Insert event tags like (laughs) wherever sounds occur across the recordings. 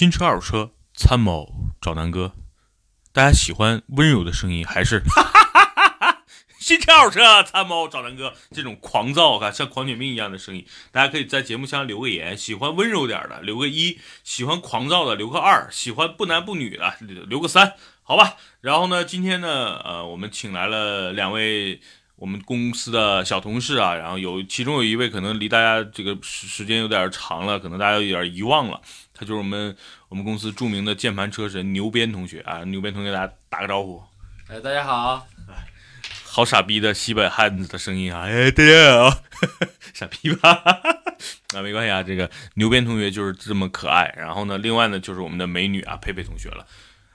新车、二手车，参谋找南哥。大家喜欢温柔的声音，还是 (laughs) 新车、二手车参谋找南哥这种狂躁啊，像狂犬病一样的声音？大家可以在节目下留个言，喜欢温柔点的留个一，喜欢狂躁的留个二，喜欢不男不女的留个三，好吧？然后呢，今天呢，呃，我们请来了两位。我们公司的小同事啊，然后有其中有一位可能离大家这个时时间有点长了，可能大家有点遗忘了，他就是我们我们公司著名的键盘车神牛鞭同学啊，牛鞭同学，大家打个招呼。哎，大家好。哎，好傻逼的西北汉子的声音啊！哎，大家好，(laughs) 傻逼吧？(laughs) 啊，没关系啊，这个牛鞭同学就是这么可爱。然后呢，另外呢，就是我们的美女啊，佩佩同学了。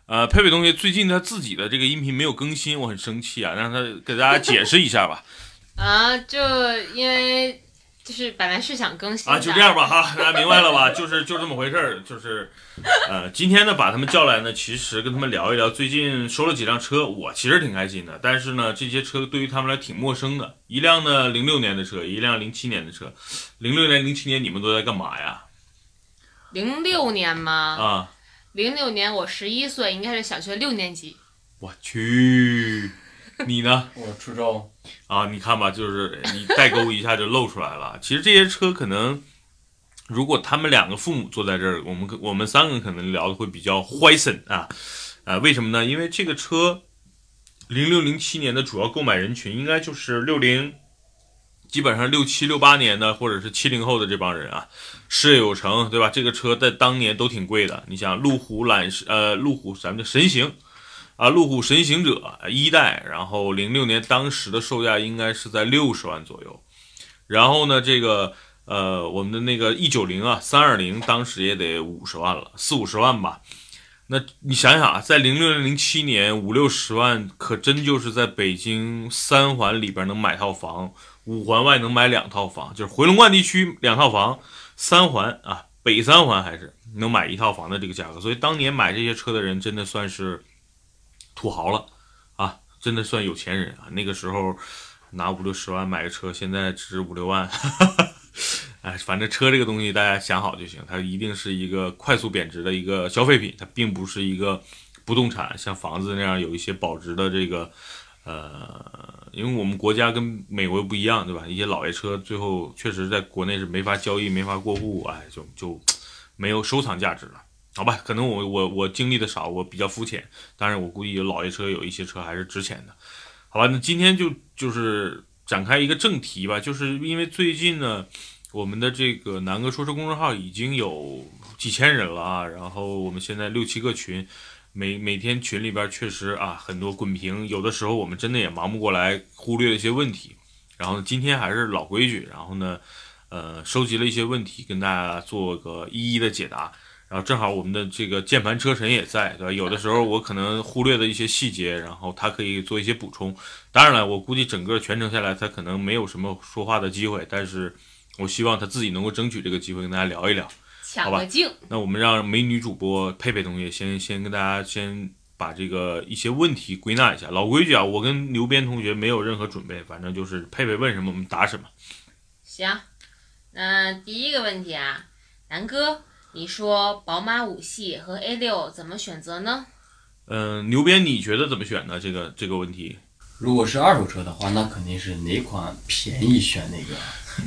呃，佩佩同学最近他自己的这个音频没有更新，我很生气啊，让他给大家解释一下吧。(laughs) 啊，就因为就是本来是想更新啊，就这样吧哈，大家明白了吧？就是就这么回事儿，就是呃，今天呢把他们叫来呢，其实跟他们聊一聊最近收了几辆车，我其实挺开心的，但是呢这些车对于他们来挺陌生的，一辆呢零六年的车，一辆零七年的车，零六年零七年你们都在干嘛呀？零六年吗？啊。零六年我十一岁，应该是小学六年级。我去，你呢？(laughs) 我初中。啊，你看吧，就是你代沟一下就露出来了。(laughs) 其实这些车可能，如果他们两个父母坐在这儿，我们我们三个可能聊的会比较欢森啊。啊，为什么呢？因为这个车，零六零七年的主要购买人群应该就是六零。基本上六七六八年的，或者是七零后的这帮人啊，事业有成，对吧？这个车在当年都挺贵的。你想，路虎揽呃，路虎咱们的神行啊，路虎神行者一代，然后零六年当时的售价应该是在六十万左右。然后呢，这个呃，我们的那个 E 九零啊，三二零当时也得五十万了，四五十万吧。那你想想啊，在零六零七年五六十万，可真就是在北京三环里边能买套房。五环外能买两套房，就是回龙观地区两套房，三环啊，北三环还是能买一套房的这个价格。所以当年买这些车的人真的算是土豪了啊，真的算有钱人啊。那个时候拿五六十万买个车，现在值五六万，(laughs) 哎，反正车这个东西大家想好就行，它一定是一个快速贬值的一个消费品，它并不是一个不动产，像房子那样有一些保值的这个。呃，因为我们国家跟美国不一样，对吧？一些老爷车最后确实在国内是没法交易、没法过户，哎，就就没有收藏价值了，好吧？可能我我我经历的少，我比较肤浅，当然我估计有老爷车有一些车还是值钱的，好吧？那今天就就是展开一个正题吧，就是因为最近呢，我们的这个南哥说车公众号已经有几千人了啊，然后我们现在六七个群。每每天群里边确实啊很多滚屏，有的时候我们真的也忙不过来，忽略了一些问题。然后今天还是老规矩，然后呢，呃，收集了一些问题，跟大家做个一一的解答。然后正好我们的这个键盘车神也在，对吧？有的时候我可能忽略的一些细节，然后他可以做一些补充。当然了，我估计整个全程下来他可能没有什么说话的机会，但是我希望他自己能够争取这个机会跟大家聊一聊。抢个镜，那我们让美女主播佩佩同学先先跟大家先把这个一些问题归纳一下。老规矩啊，我跟刘边同学没有任何准备，反正就是佩佩问什么我们答什么。行，那第一个问题啊，南哥，你说宝马五系和 A 六怎么选择呢？嗯，牛鞭你觉得怎么选呢？这个这个问题，如果是二手车的话，那肯定是哪款便宜选哪个。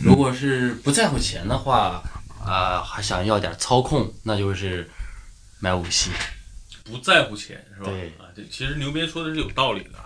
如果是不在乎钱的话。啊，还想要点操控，那就是买五系。不在乎钱是吧？对啊，这其实牛鞭说的是有道理的。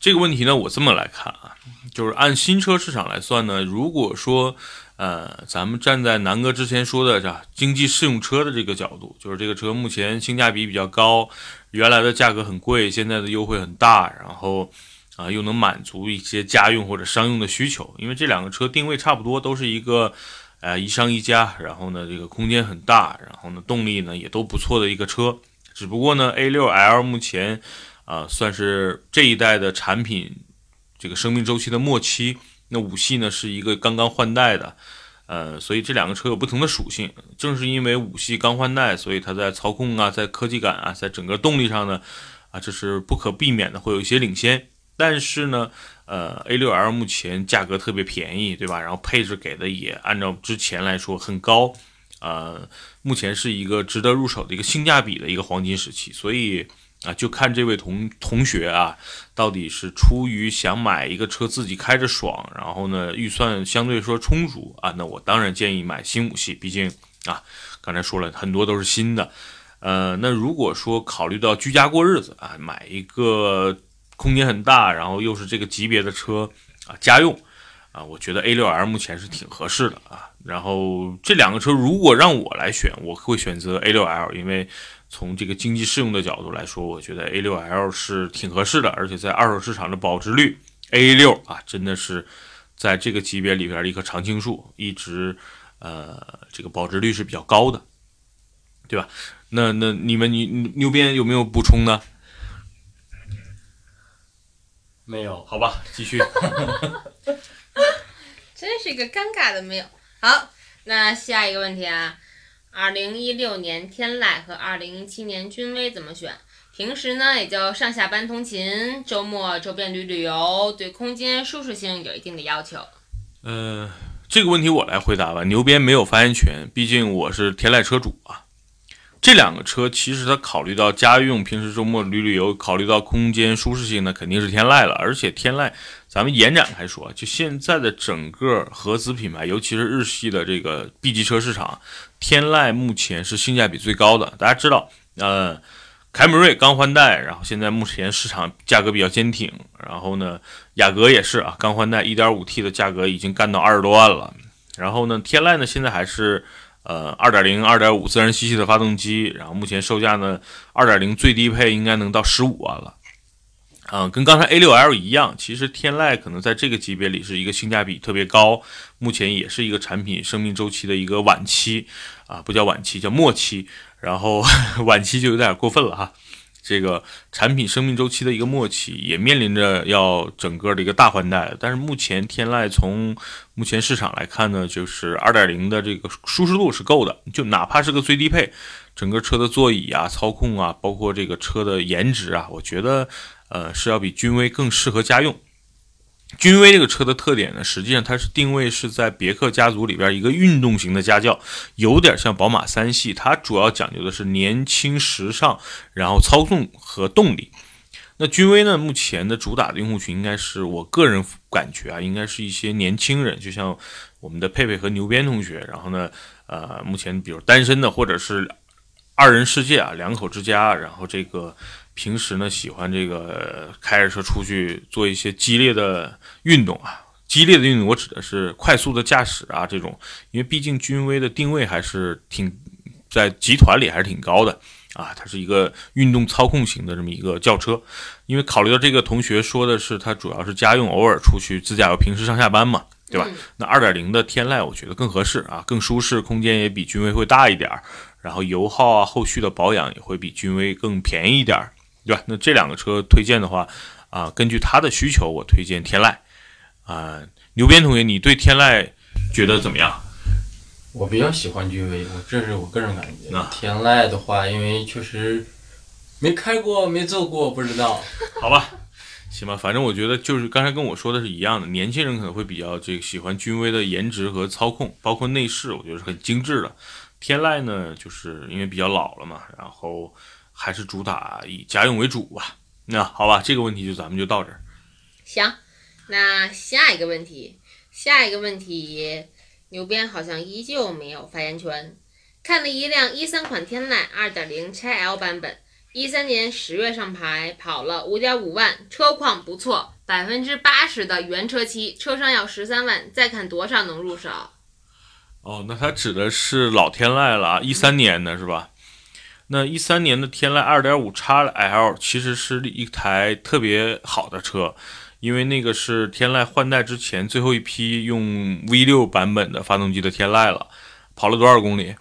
这个问题呢，我这么来看啊，就是按新车市场来算呢，如果说呃，咱们站在南哥之前说的这经济适用车的这个角度，就是这个车目前性价比比较高，原来的价格很贵，现在的优惠很大，然后啊又能满足一些家用或者商用的需求，因为这两个车定位差不多，都是一个。呃，一商一家，然后呢，这个空间很大，然后呢，动力呢也都不错的一个车。只不过呢，A6L 目前啊算是这一代的产品这个生命周期的末期。那五系呢是一个刚刚换代的，呃，所以这两个车有不同的属性。正是因为五系刚换代，所以它在操控啊，在科技感啊，在整个动力上呢，啊，这是不可避免的会有一些领先。但是呢。呃，A6L 目前价格特别便宜，对吧？然后配置给的也按照之前来说很高，呃，目前是一个值得入手的一个性价比的一个黄金时期，所以啊，就看这位同同学啊，到底是出于想买一个车自己开着爽，然后呢预算相对说充足啊，那我当然建议买新五系，毕竟啊，刚才说了很多都是新的，呃，那如果说考虑到居家过日子啊，买一个空间很大，然后又是这个级别的车啊，家用啊，我觉得 A6L 目前是挺合适的啊。然后这两个车如果让我来选，我会选择 A6L，因为从这个经济适用的角度来说，我觉得 A6L 是挺合适的，而且在二手市场的保值率，A6 啊真的是在这个级别里边的一棵常青树，一直呃这个保值率是比较高的，对吧？那那你们你牛鞭有没有补充呢？没有，好吧，继续。(laughs) 真是一个尴尬的没有。好，那下一个问题啊，二零一六年天籁和二零一七年君威怎么选？平时呢也就上下班通勤，周末周边旅旅游，对空间舒适性有一定的要求。呃，这个问题我来回答吧。牛鞭没有发言权，毕竟我是天籁车主啊。这两个车其实它考虑到家用，平时周末旅旅游，考虑到空间舒适性，呢肯定是天籁了。而且天籁，咱们延展开说，就现在的整个合资品牌，尤其是日系的这个 B 级车市场，天籁目前是性价比最高的。大家知道，呃，凯美瑞刚换代，然后现在目前市场价格比较坚挺。然后呢，雅阁也是啊，刚换代，1.5T 的价格已经干到二十多万了。然后呢，天籁呢现在还是。呃，二点零、二点五自然吸气的发动机，然后目前售价呢，二点零最低配应该能到十五万了。嗯，跟刚才 A 六 L 一样，其实天籁可能在这个级别里是一个性价比特别高，目前也是一个产品生命周期的一个晚期啊，不叫晚期，叫末期，然后 (laughs) 晚期就有点过分了哈。这个产品生命周期的一个末期，也面临着要整个的一个大换代。但是目前天籁从目前市场来看呢，就是二点零的这个舒适度是够的，就哪怕是个最低配，整个车的座椅啊、操控啊，包括这个车的颜值啊，我觉得呃是要比君威更适合家用。君威这个车的特点呢，实际上它是定位是在别克家族里边一个运动型的家轿，有点像宝马三系。它主要讲究的是年轻时尚，然后操纵和动力。那君威呢，目前的主打的用户群应该是我个人感觉啊，应该是一些年轻人，就像我们的佩佩和牛鞭同学。然后呢，呃，目前比如单身的，或者是二人世界啊，两口之家，然后这个。平时呢，喜欢这个开着车出去做一些激烈的运动啊，激烈的运动，我指的是快速的驾驶啊这种，因为毕竟君威的定位还是挺在集团里还是挺高的啊，它是一个运动操控型的这么一个轿车。因为考虑到这个同学说的是它主要是家用，偶尔出去自驾游，平时上下班嘛，对吧？那二点零的天籁我觉得更合适啊，更舒适，空间也比君威会大一点儿，然后油耗啊，后续的保养也会比君威更便宜一点儿。对吧？那这两个车推荐的话，啊，根据他的需求，我推荐天籁。啊，牛鞭同学，你对天籁觉得怎么样？我比较喜欢君威，我这是我个人感觉。天籁的话，因为确实没开过，没坐过，不知道。好吧，行吧，反正我觉得就是刚才跟我说的是一样的，年轻人可能会比较这个喜欢君威的颜值和操控，包括内饰，我觉得是很精致的。天籁呢，就是因为比较老了嘛，然后。还是主打以家用为主吧。那好吧，这个问题就咱们就到这儿。行，那下一个问题，下一个问题，牛鞭好像依旧没有发言权。看了一辆一三款天籁二点零 XL 版本，一三年十月上牌，跑了五点五万，车况不错，百分之八十的原车漆，车商要十三万，再看多少能入手？哦，那它指的是老天籁了，一三年的是吧？那一三年的天籁二点五 x L 其实是一台特别好的车，因为那个是天籁换代之前最后一批用 V 六版本的发动机的天籁了。跑了多少公里？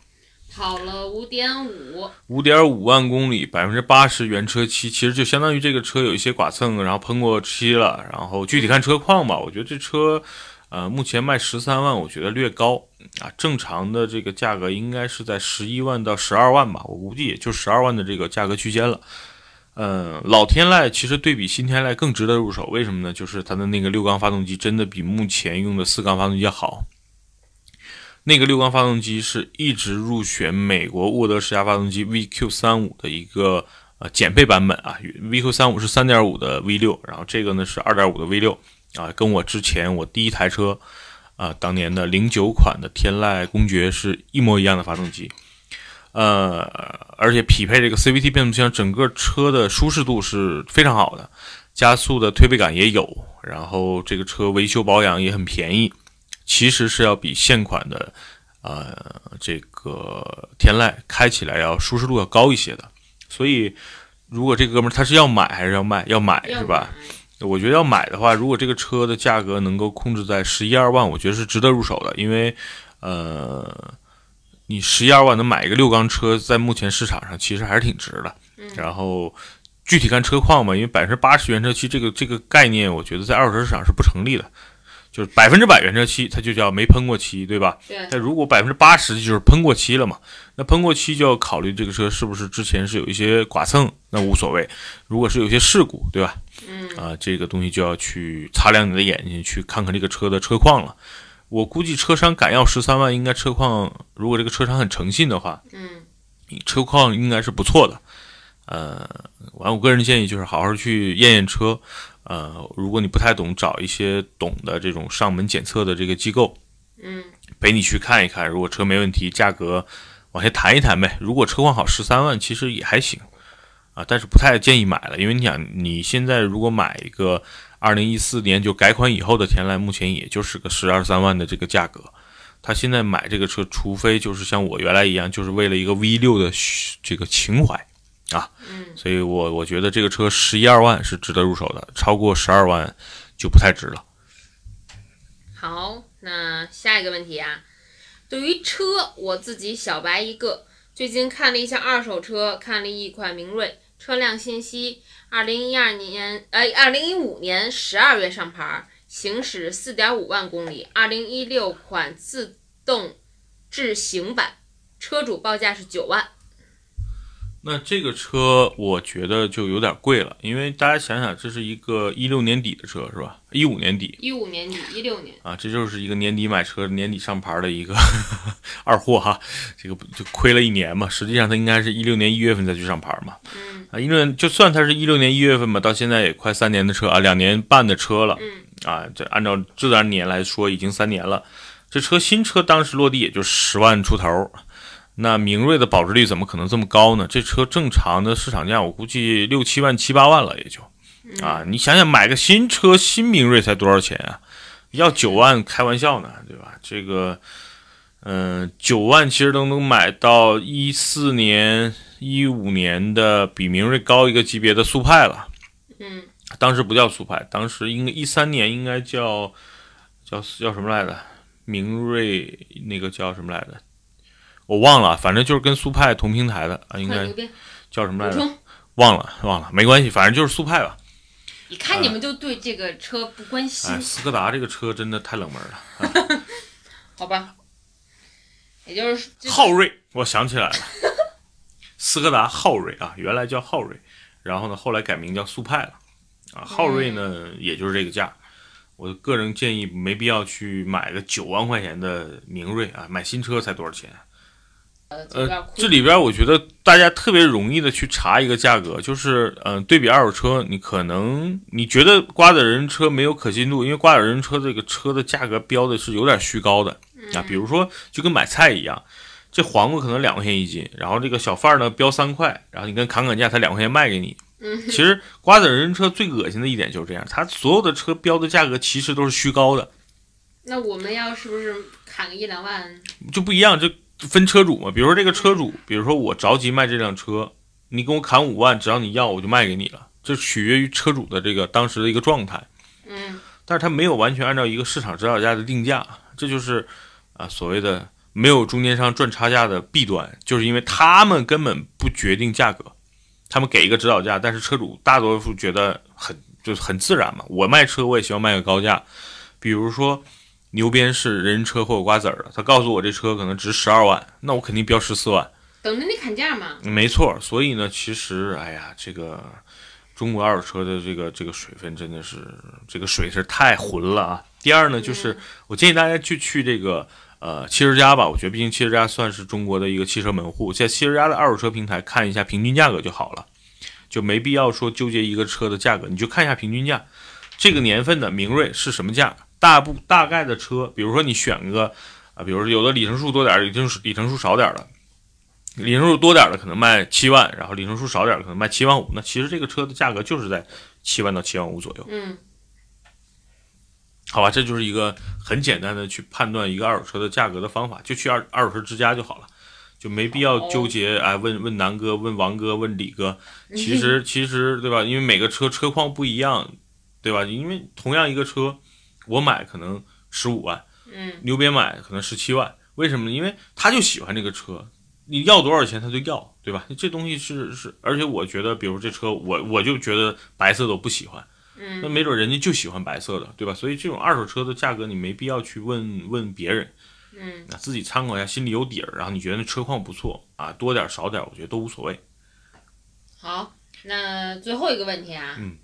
跑了五点五。五点五万公里，百分之八十原车漆，其实就相当于这个车有一些剐蹭，然后喷过漆了。然后具体看车况吧，我觉得这车。呃，目前卖十三万，我觉得略高啊。正常的这个价格应该是在十一万到十二万吧，我估计也就十二万的这个价格区间了。嗯，老天籁其实对比新天籁更值得入手，为什么呢？就是它的那个六缸发动机真的比目前用的四缸发动机要好。那个六缸发动机是一直入选美国沃德十佳发动机 VQ 三五的一个呃减配版本啊，VQ 三五是三点五的 V 六，然后这个呢是二点五的 V 六啊，跟我之前我第一台车啊当年的零九款的天籁公爵是一模一样的发动机。呃，而且匹配这个 CVT 变速箱，整个车的舒适度是非常好的，加速的推背感也有，然后这个车维修保养也很便宜，其实是要比现款的呃这个天籁开起来要舒适度要高一些的。所以，如果这哥们儿他是要买还是要卖？要买是吧？买？我觉得要买的话，如果这个车的价格能够控制在十一二万，我觉得是值得入手的，因为呃。你十一二万能买一个六缸车，在目前市场上其实还是挺值的。然后具体看车况吧，因为百分之八十原车漆这个这个概念，我觉得在二手车市场是不成立的。就是百分之百原车漆，它就叫没喷过漆，对吧？对，但如果百分之八十就是喷过漆了嘛，那喷过漆就要考虑这个车是不是之前是有一些剐蹭，那无所谓。如果是有些事故，对吧？嗯啊，这个东西就要去擦亮你的眼睛，去看看这个车的车况了。我估计车商敢要十三万，应该车况，如果这个车商很诚信的话，嗯车况应该是不错的。呃，完，我个人建议就是好好去验验车。呃，如果你不太懂，找一些懂的这种上门检测的这个机构嗯陪你去看一看。如果车没问题，价格往下谈一谈呗。如果车况好，十三万其实也还行啊，但是不太建议买了，因为你想，你现在如果买一个二零一四年就改款以后的天籁，目前也就是个十二三万的这个价格。他现在买这个车，除非就是像我原来一样，就是为了一个 V 六的这个情怀啊，嗯，所以我我觉得这个车十一二万是值得入手的，超过十二万就不太值了。好，那下一个问题啊，对于车，我自己小白一个。最近看了一下二手车，看了一款明锐，车辆信息：二零一二年，呃，二零一五年十二月上牌，行驶四点五万公里，二零一六款自动智行版，车主报价是九万。那这个车我觉得就有点贵了，因为大家想想，这是一个一六年底的车是吧？一五年底一五年底，一六年，啊，这就是一个年底买车、年底上牌的一个 (laughs) 二货哈，这个不就亏了一年嘛？实际上它应该是一六年一月份再去上牌嘛。嗯啊，一六年就算它是一六年一月份吧，到现在也快三年的车啊，两年半的车了嗯啊，这按照自然年来说已经三年了。这车新车当时落地也就十万出头，那明锐的保值率怎么可能这么高呢？这车正常的市场价我估计六七万七八万了也就啊，你想想买个新车新明锐才多少钱啊？要九万开玩笑呢，对吧？这个。嗯，九万其实都能买到一四年、一五年的比明锐高一个级别的速派了。嗯当时不叫速派，当时应该一三年应该叫叫叫什么来着？明锐那个叫什么来着？我忘了，反正就是跟速派同平台的啊，应该叫什么来着？忘了忘了，没关系，反正就是速派吧。一看你们就对这个车不关心，哎，斯柯达这个车真的太冷门了。(laughs) 好吧？也就是昊锐，我想起来了，斯柯达昊锐啊，原来叫昊锐，然后呢，后来改名叫速派了，啊，昊锐呢，也就是这个价。我个人建议没必要去买个九万块钱的明锐啊，买新车才多少钱？呃这里边我觉得大家特别容易的去查一个价格，就是嗯、呃对比二手车，你可能你觉得瓜子人车没有可信度，因为瓜子人车这个车的价格标的是有点虚高的。啊，比如说就跟买菜一样，这黄瓜可能两块钱一斤，然后这个小贩儿呢标三块，然后你跟砍砍价，他两块钱卖给你。嗯。其实瓜子人车最恶心的一点就是这样，它所有的车标的价格其实都是虚高的，那我们要是不是砍个一两万？就不一样，这分车主嘛。比如说这个车主，比如说我着急卖这辆车，你给我砍五万，只要你要我就卖给你了，这取决于车主的这个当时的一个状态。嗯但是他没有完全按照一个市场指导价的定价，这就是啊所谓的没有中间商赚差价的弊端，就是因为他们根本不决定价格，他们给一个指导价，但是车主大多数觉得很就是很自然嘛，我卖车我也希望卖个高价，比如说牛鞭是人车或者瓜子儿的，他告诉我这车可能值十二万，那我肯定标十四万，等着你砍价嘛。没错，所以呢，其实哎呀，这个中国二手车的这个这个水分真的是这个水是太浑了啊。第二呢，就是我建议大家去去这个呃汽车之家吧，我觉得毕竟汽车之家算是中国的一个汽车门户，在汽车之家的二手车平台看一下平均价格就好了，就没必要说纠结一个车的价格，你就看一下平均价。这个年份的明锐是什么价？大部大概的车，比如说你选个啊，比如说有的里程数多点儿，里程数里程数少点儿的，里程数多点儿的可能卖七万，然后里程数少点儿的可能卖七万五。那其实这个车的价格就是在七万到七万五左右。嗯好吧，这就是一个很简单的去判断一个二手车的价格的方法，就去二二手车之家就好了，就没必要纠结哎问问南哥、问王哥、问李哥。其实其实对吧？因为每个车车况不一样，对吧？因为同样一个车，我买可能十五万，嗯牛鞭买可能十七万，为什么呢？因为他就喜欢这个车，你要多少钱他就要，对吧？这东西是是，而且我觉得，比如这车，我我就觉得白色的我不喜欢。那嗯没准人家就喜欢白色的，对吧？所以这种二手车的价格你没必要去问问别人，嗯，那，自己参考一下，心里有底儿。然后你觉得那车况不错啊，多点儿少点儿，我觉得都无所谓。好，那最后一个问题啊，嗯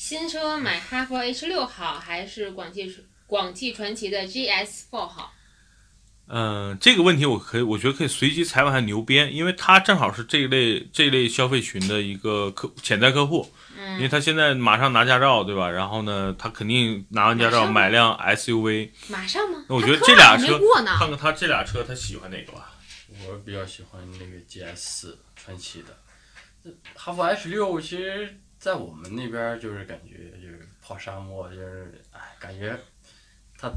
新车买哈弗 H 六好还是广汽广汽传祺的 GS Four 好？嗯、这个问题我可以，我觉得可以随机采访一下牛鞭，因为他正好是这一类这一类消费群的一个客潜在客户，因为嗯，他现在马上拿驾照，对吧？然后呢，他肯定拿完驾照买辆 SUV，马上吗？那我觉得这俩车。看看他这俩车他喜欢哪个吧。我比较喜欢那个 GS 四传祺的，这哈弗 H 六其实，在我们那边儿就是感觉就是跑沙漠，就是哎，感觉它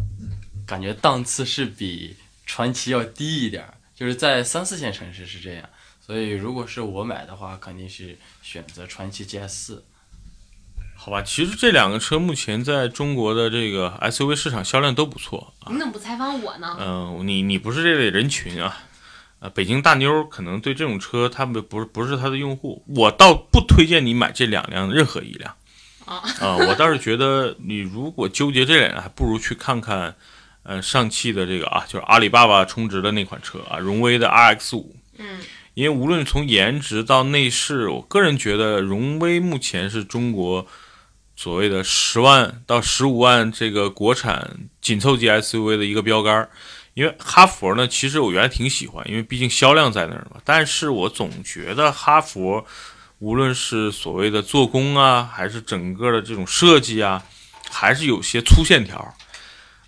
感觉档次是比传奇要低一点儿，就是在三四线城市是这样。所以如果是我买的话，肯定是选择传祺 GS 四。好吧，其实这两个车目前在中国的这个 SUV 市场销量都不错啊。你怎么不采访我呢？嗯、你你不是这类人群啊。呃，北京大妞可能对这种车，他们不是不是他的用户，我倒不推荐你买这两辆任何一辆。啊啊、我倒是觉得你如果纠结这两辆，还不如去看看，呃，上汽的这个啊，就是阿里巴巴充值的那款车啊，荣威的 RX 五。嗯因为无论从颜值到内饰，我个人觉得荣威目前是中国所谓的十万到十五万这个国产紧凑级 SUV 的一个标杆儿。因为哈佛呢，其实我原来挺喜欢，因为毕竟销量在那儿嘛。但是我总觉得哈佛无论是所谓的做工啊，还是整个的这种设计啊，还是有些粗线条。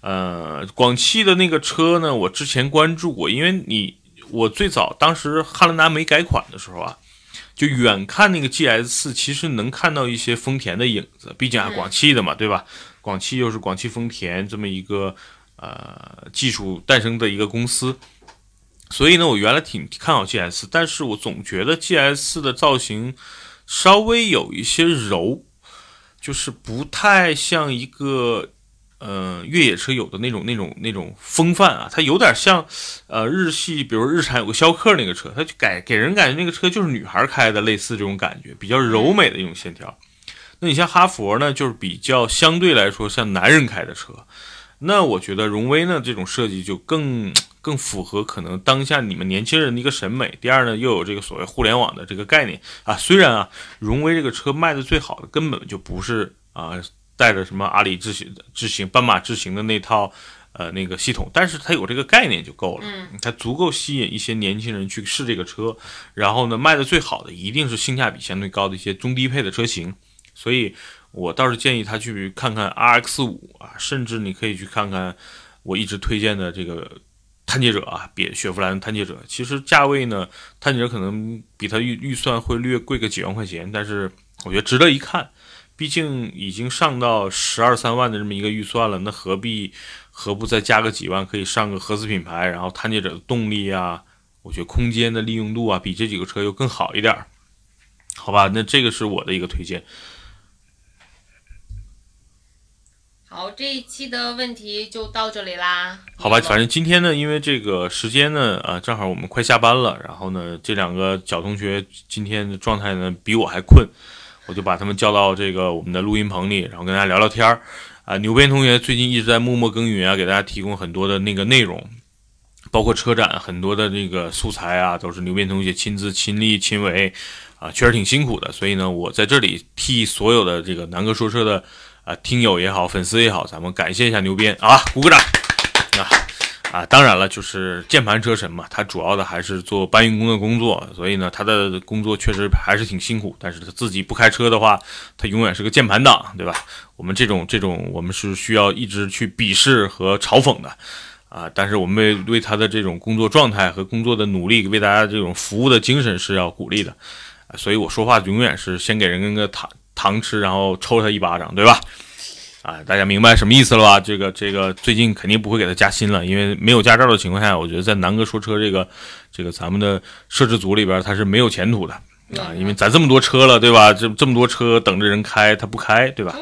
呃，广汽的那个车呢，我之前关注过，因为你我最早当时汉兰达没改款的时候啊，就远看那个 GS 四，其实能看到一些丰田的影子，毕竟啊嗯广汽的嘛，对吧？广汽又是广汽丰田这么一个呃技术诞生的一个公司，所以呢，我原来挺看好 GS，但是我总觉得 GS 的造型稍微有一些柔，就是不太像一个呃越野车有的那种那种那种风范啊，它有点像呃日系，比如日产有个逍客那个车，它就改给人感觉那个车就是女孩开的，类似这种感觉，比较柔美的一种线条。那你像哈佛呢，就是比较相对来说像男人开的车。那我觉得荣威呢这种设计就更更符合可能当下你们年轻人的一个审美。第二呢，又有这个所谓互联网的这个概念啊。虽然啊，荣威这个车卖的最好的根本就不是啊带着什么阿里智行智行斑马智行的那套呃那个系统，但是它有这个概念就够了，嗯它足够吸引一些年轻人去试这个车。然后呢，卖的最好的一定是性价比相对高的一些中低配的车型。所以我倒是建议他去看看 RX 五啊，甚至你可以去看看我一直推荐的这个探界者啊，别雪佛兰探界者。其实价位呢，探界者可能比它预预算会略贵个几万块钱，但是我觉得值得一看。毕竟已经上到十二三万的这么一个预算了，那何必何不再加个几万，可以上个合资品牌，然后探界者的动力啊，我觉得空间的利用度啊，比这几个车又更好一点。好吧，那这个是我的一个推荐。好，这一期的问题就到这里啦。好吧，反正今天呢，因为这个时间呢，啊，正好我们快下班了，然后呢，这两个小同学今天的状态呢比我还困，我就把他们叫到这个我们的录音棚里，然后跟大家聊聊天儿。啊，牛鞭同学最近一直在默默耕耘啊，给大家提供很多的那个内容，包括车展很多的那个素材啊，都是牛鞭同学亲自亲力亲为啊，确实挺辛苦的。所以呢，我在这里替所有的这个南哥说车的啊听友也好，粉丝也好，咱们感谢一下牛鞭啊，鼓个掌啊啊！当然了，就是键盘车神嘛，他主要的还是做搬运工的工作，所以呢，他的工作确实还是挺辛苦。但是他自己不开车的话，他永远是个键盘党，对吧？我们这种这种，我们是需要一直去鄙视和嘲讽的。啊！但是我们为为他的这种工作状态和工作的努力，为大家这种服务的精神是要鼓励的，所以我说话永远是先给人跟个糖糖吃，然后抽他一巴掌，对吧？啊，大家明白什么意思了吧？这个这个最近肯定不会给他加薪了，因为没有驾照的情况下，我觉得在南哥说车这个这个咱们的摄制组里边，他是没有前途的啊，因为咱这么多车了，对吧？这这么多车等着人开，他不开，对吧？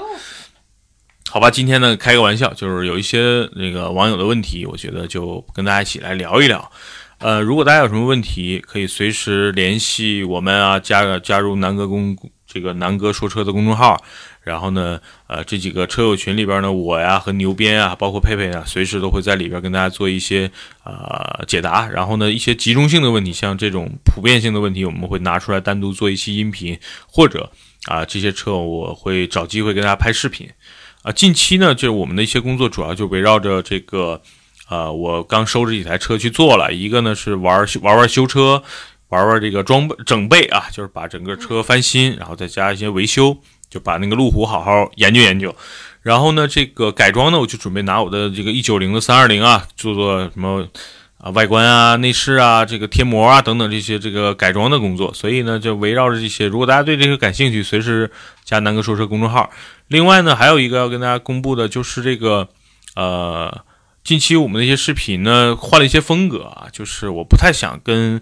好吧，今天呢开个玩笑，就是有一些那个网友的问题，我觉得就跟大家一起来聊一聊。呃，如果大家有什么问题，可以随时联系我们啊，加加入南哥公这个南哥说车的公众号。然后呢，呃，这几个车友群里边呢，我呀和牛鞭啊，包括佩佩啊，随时都会在里边跟大家做一些呃解答。然后呢，一些集中性的问题，像这种普遍性的问题，我们会拿出来单独做一期音频，或者啊这些车我会找机会跟大家拍视频。啊，近期呢，就是我们的一些工作主要就围绕着这个，呃，我刚收着几台车去做了，一个呢是玩玩玩修车，玩玩这个装备整备啊，就是把整个车翻新，然后再加一些维修，就把那个路虎好好研究研究。然后呢，这个改装呢，我就准备拿我的这个一九零的三二零啊，做做什么啊外观啊、内饰啊、这个贴膜啊等等这些这个改装的工作。所以呢，就围绕着这些，如果大家对这个感兴趣，随时加南哥说车公众号。另外呢，还有一个要跟大家公布的，就是这个，呃，近期我们的一些视频呢换了一些风格啊，就是我不太想跟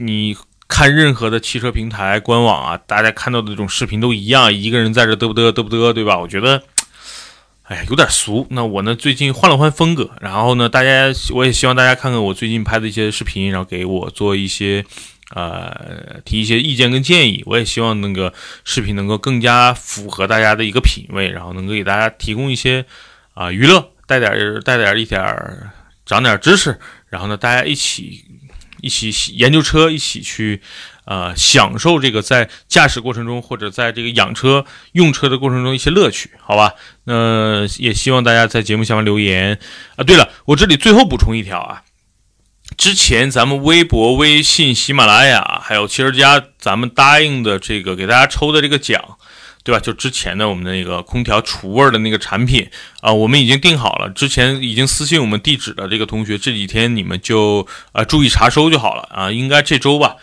你看任何的汽车平台官网啊，大家看到的这种视频都一样，一个人在这嘚不嘚嘚不嘚，对吧？我觉得，哎呀，有点俗。那我呢，最近换了换风格，然后呢，大家我也希望大家看看我最近拍的一些视频，然后给我做一些。呃，提一些意见跟建议，我也希望那个视频能够更加符合大家的一个品味，然后能够给大家提供一些啊娱乐，带点带点一点长点知识，然后呢，大家一起一起研究车，一起去呃享受这个在驾驶过程中或者在这个养车用车的过程中一些乐趣，好吧？那也希望大家在节目下方留言啊。对了，我这里最后补充一条啊。之前咱们微博、微信、喜马拉雅还有汽车家，咱们答应的这个给大家抽的这个奖，对吧？就之前的我们的那个空调除味的那个产品啊，我们已经定好了。之前已经私信我们地址的这个同学，这几天你们就啊注意查收就好了啊。应该这周吧，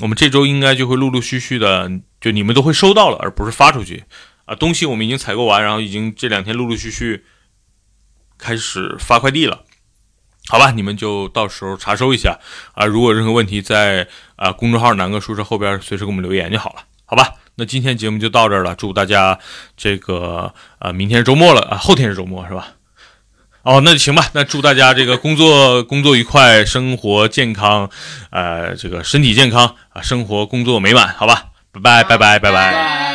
我们这周应该就会陆陆续续的，就你们都会收到了，而不是发出去啊。东西我们已经采购完，然后已经这两天陆陆续续开始发快递了。好吧，你们就到时候查收一下啊。如果任何问题，在啊公众号“南哥说车”后边随时给我们留言就好了。好吧，那今天节目就到这儿了。祝大家这个呃，明天是周末了啊，后天是周末是吧？哦，那就行吧。那祝大家这个工作工作愉快，生活健康，呃，这个身体健康啊，生活工作美满。好吧，拜拜拜拜拜拜。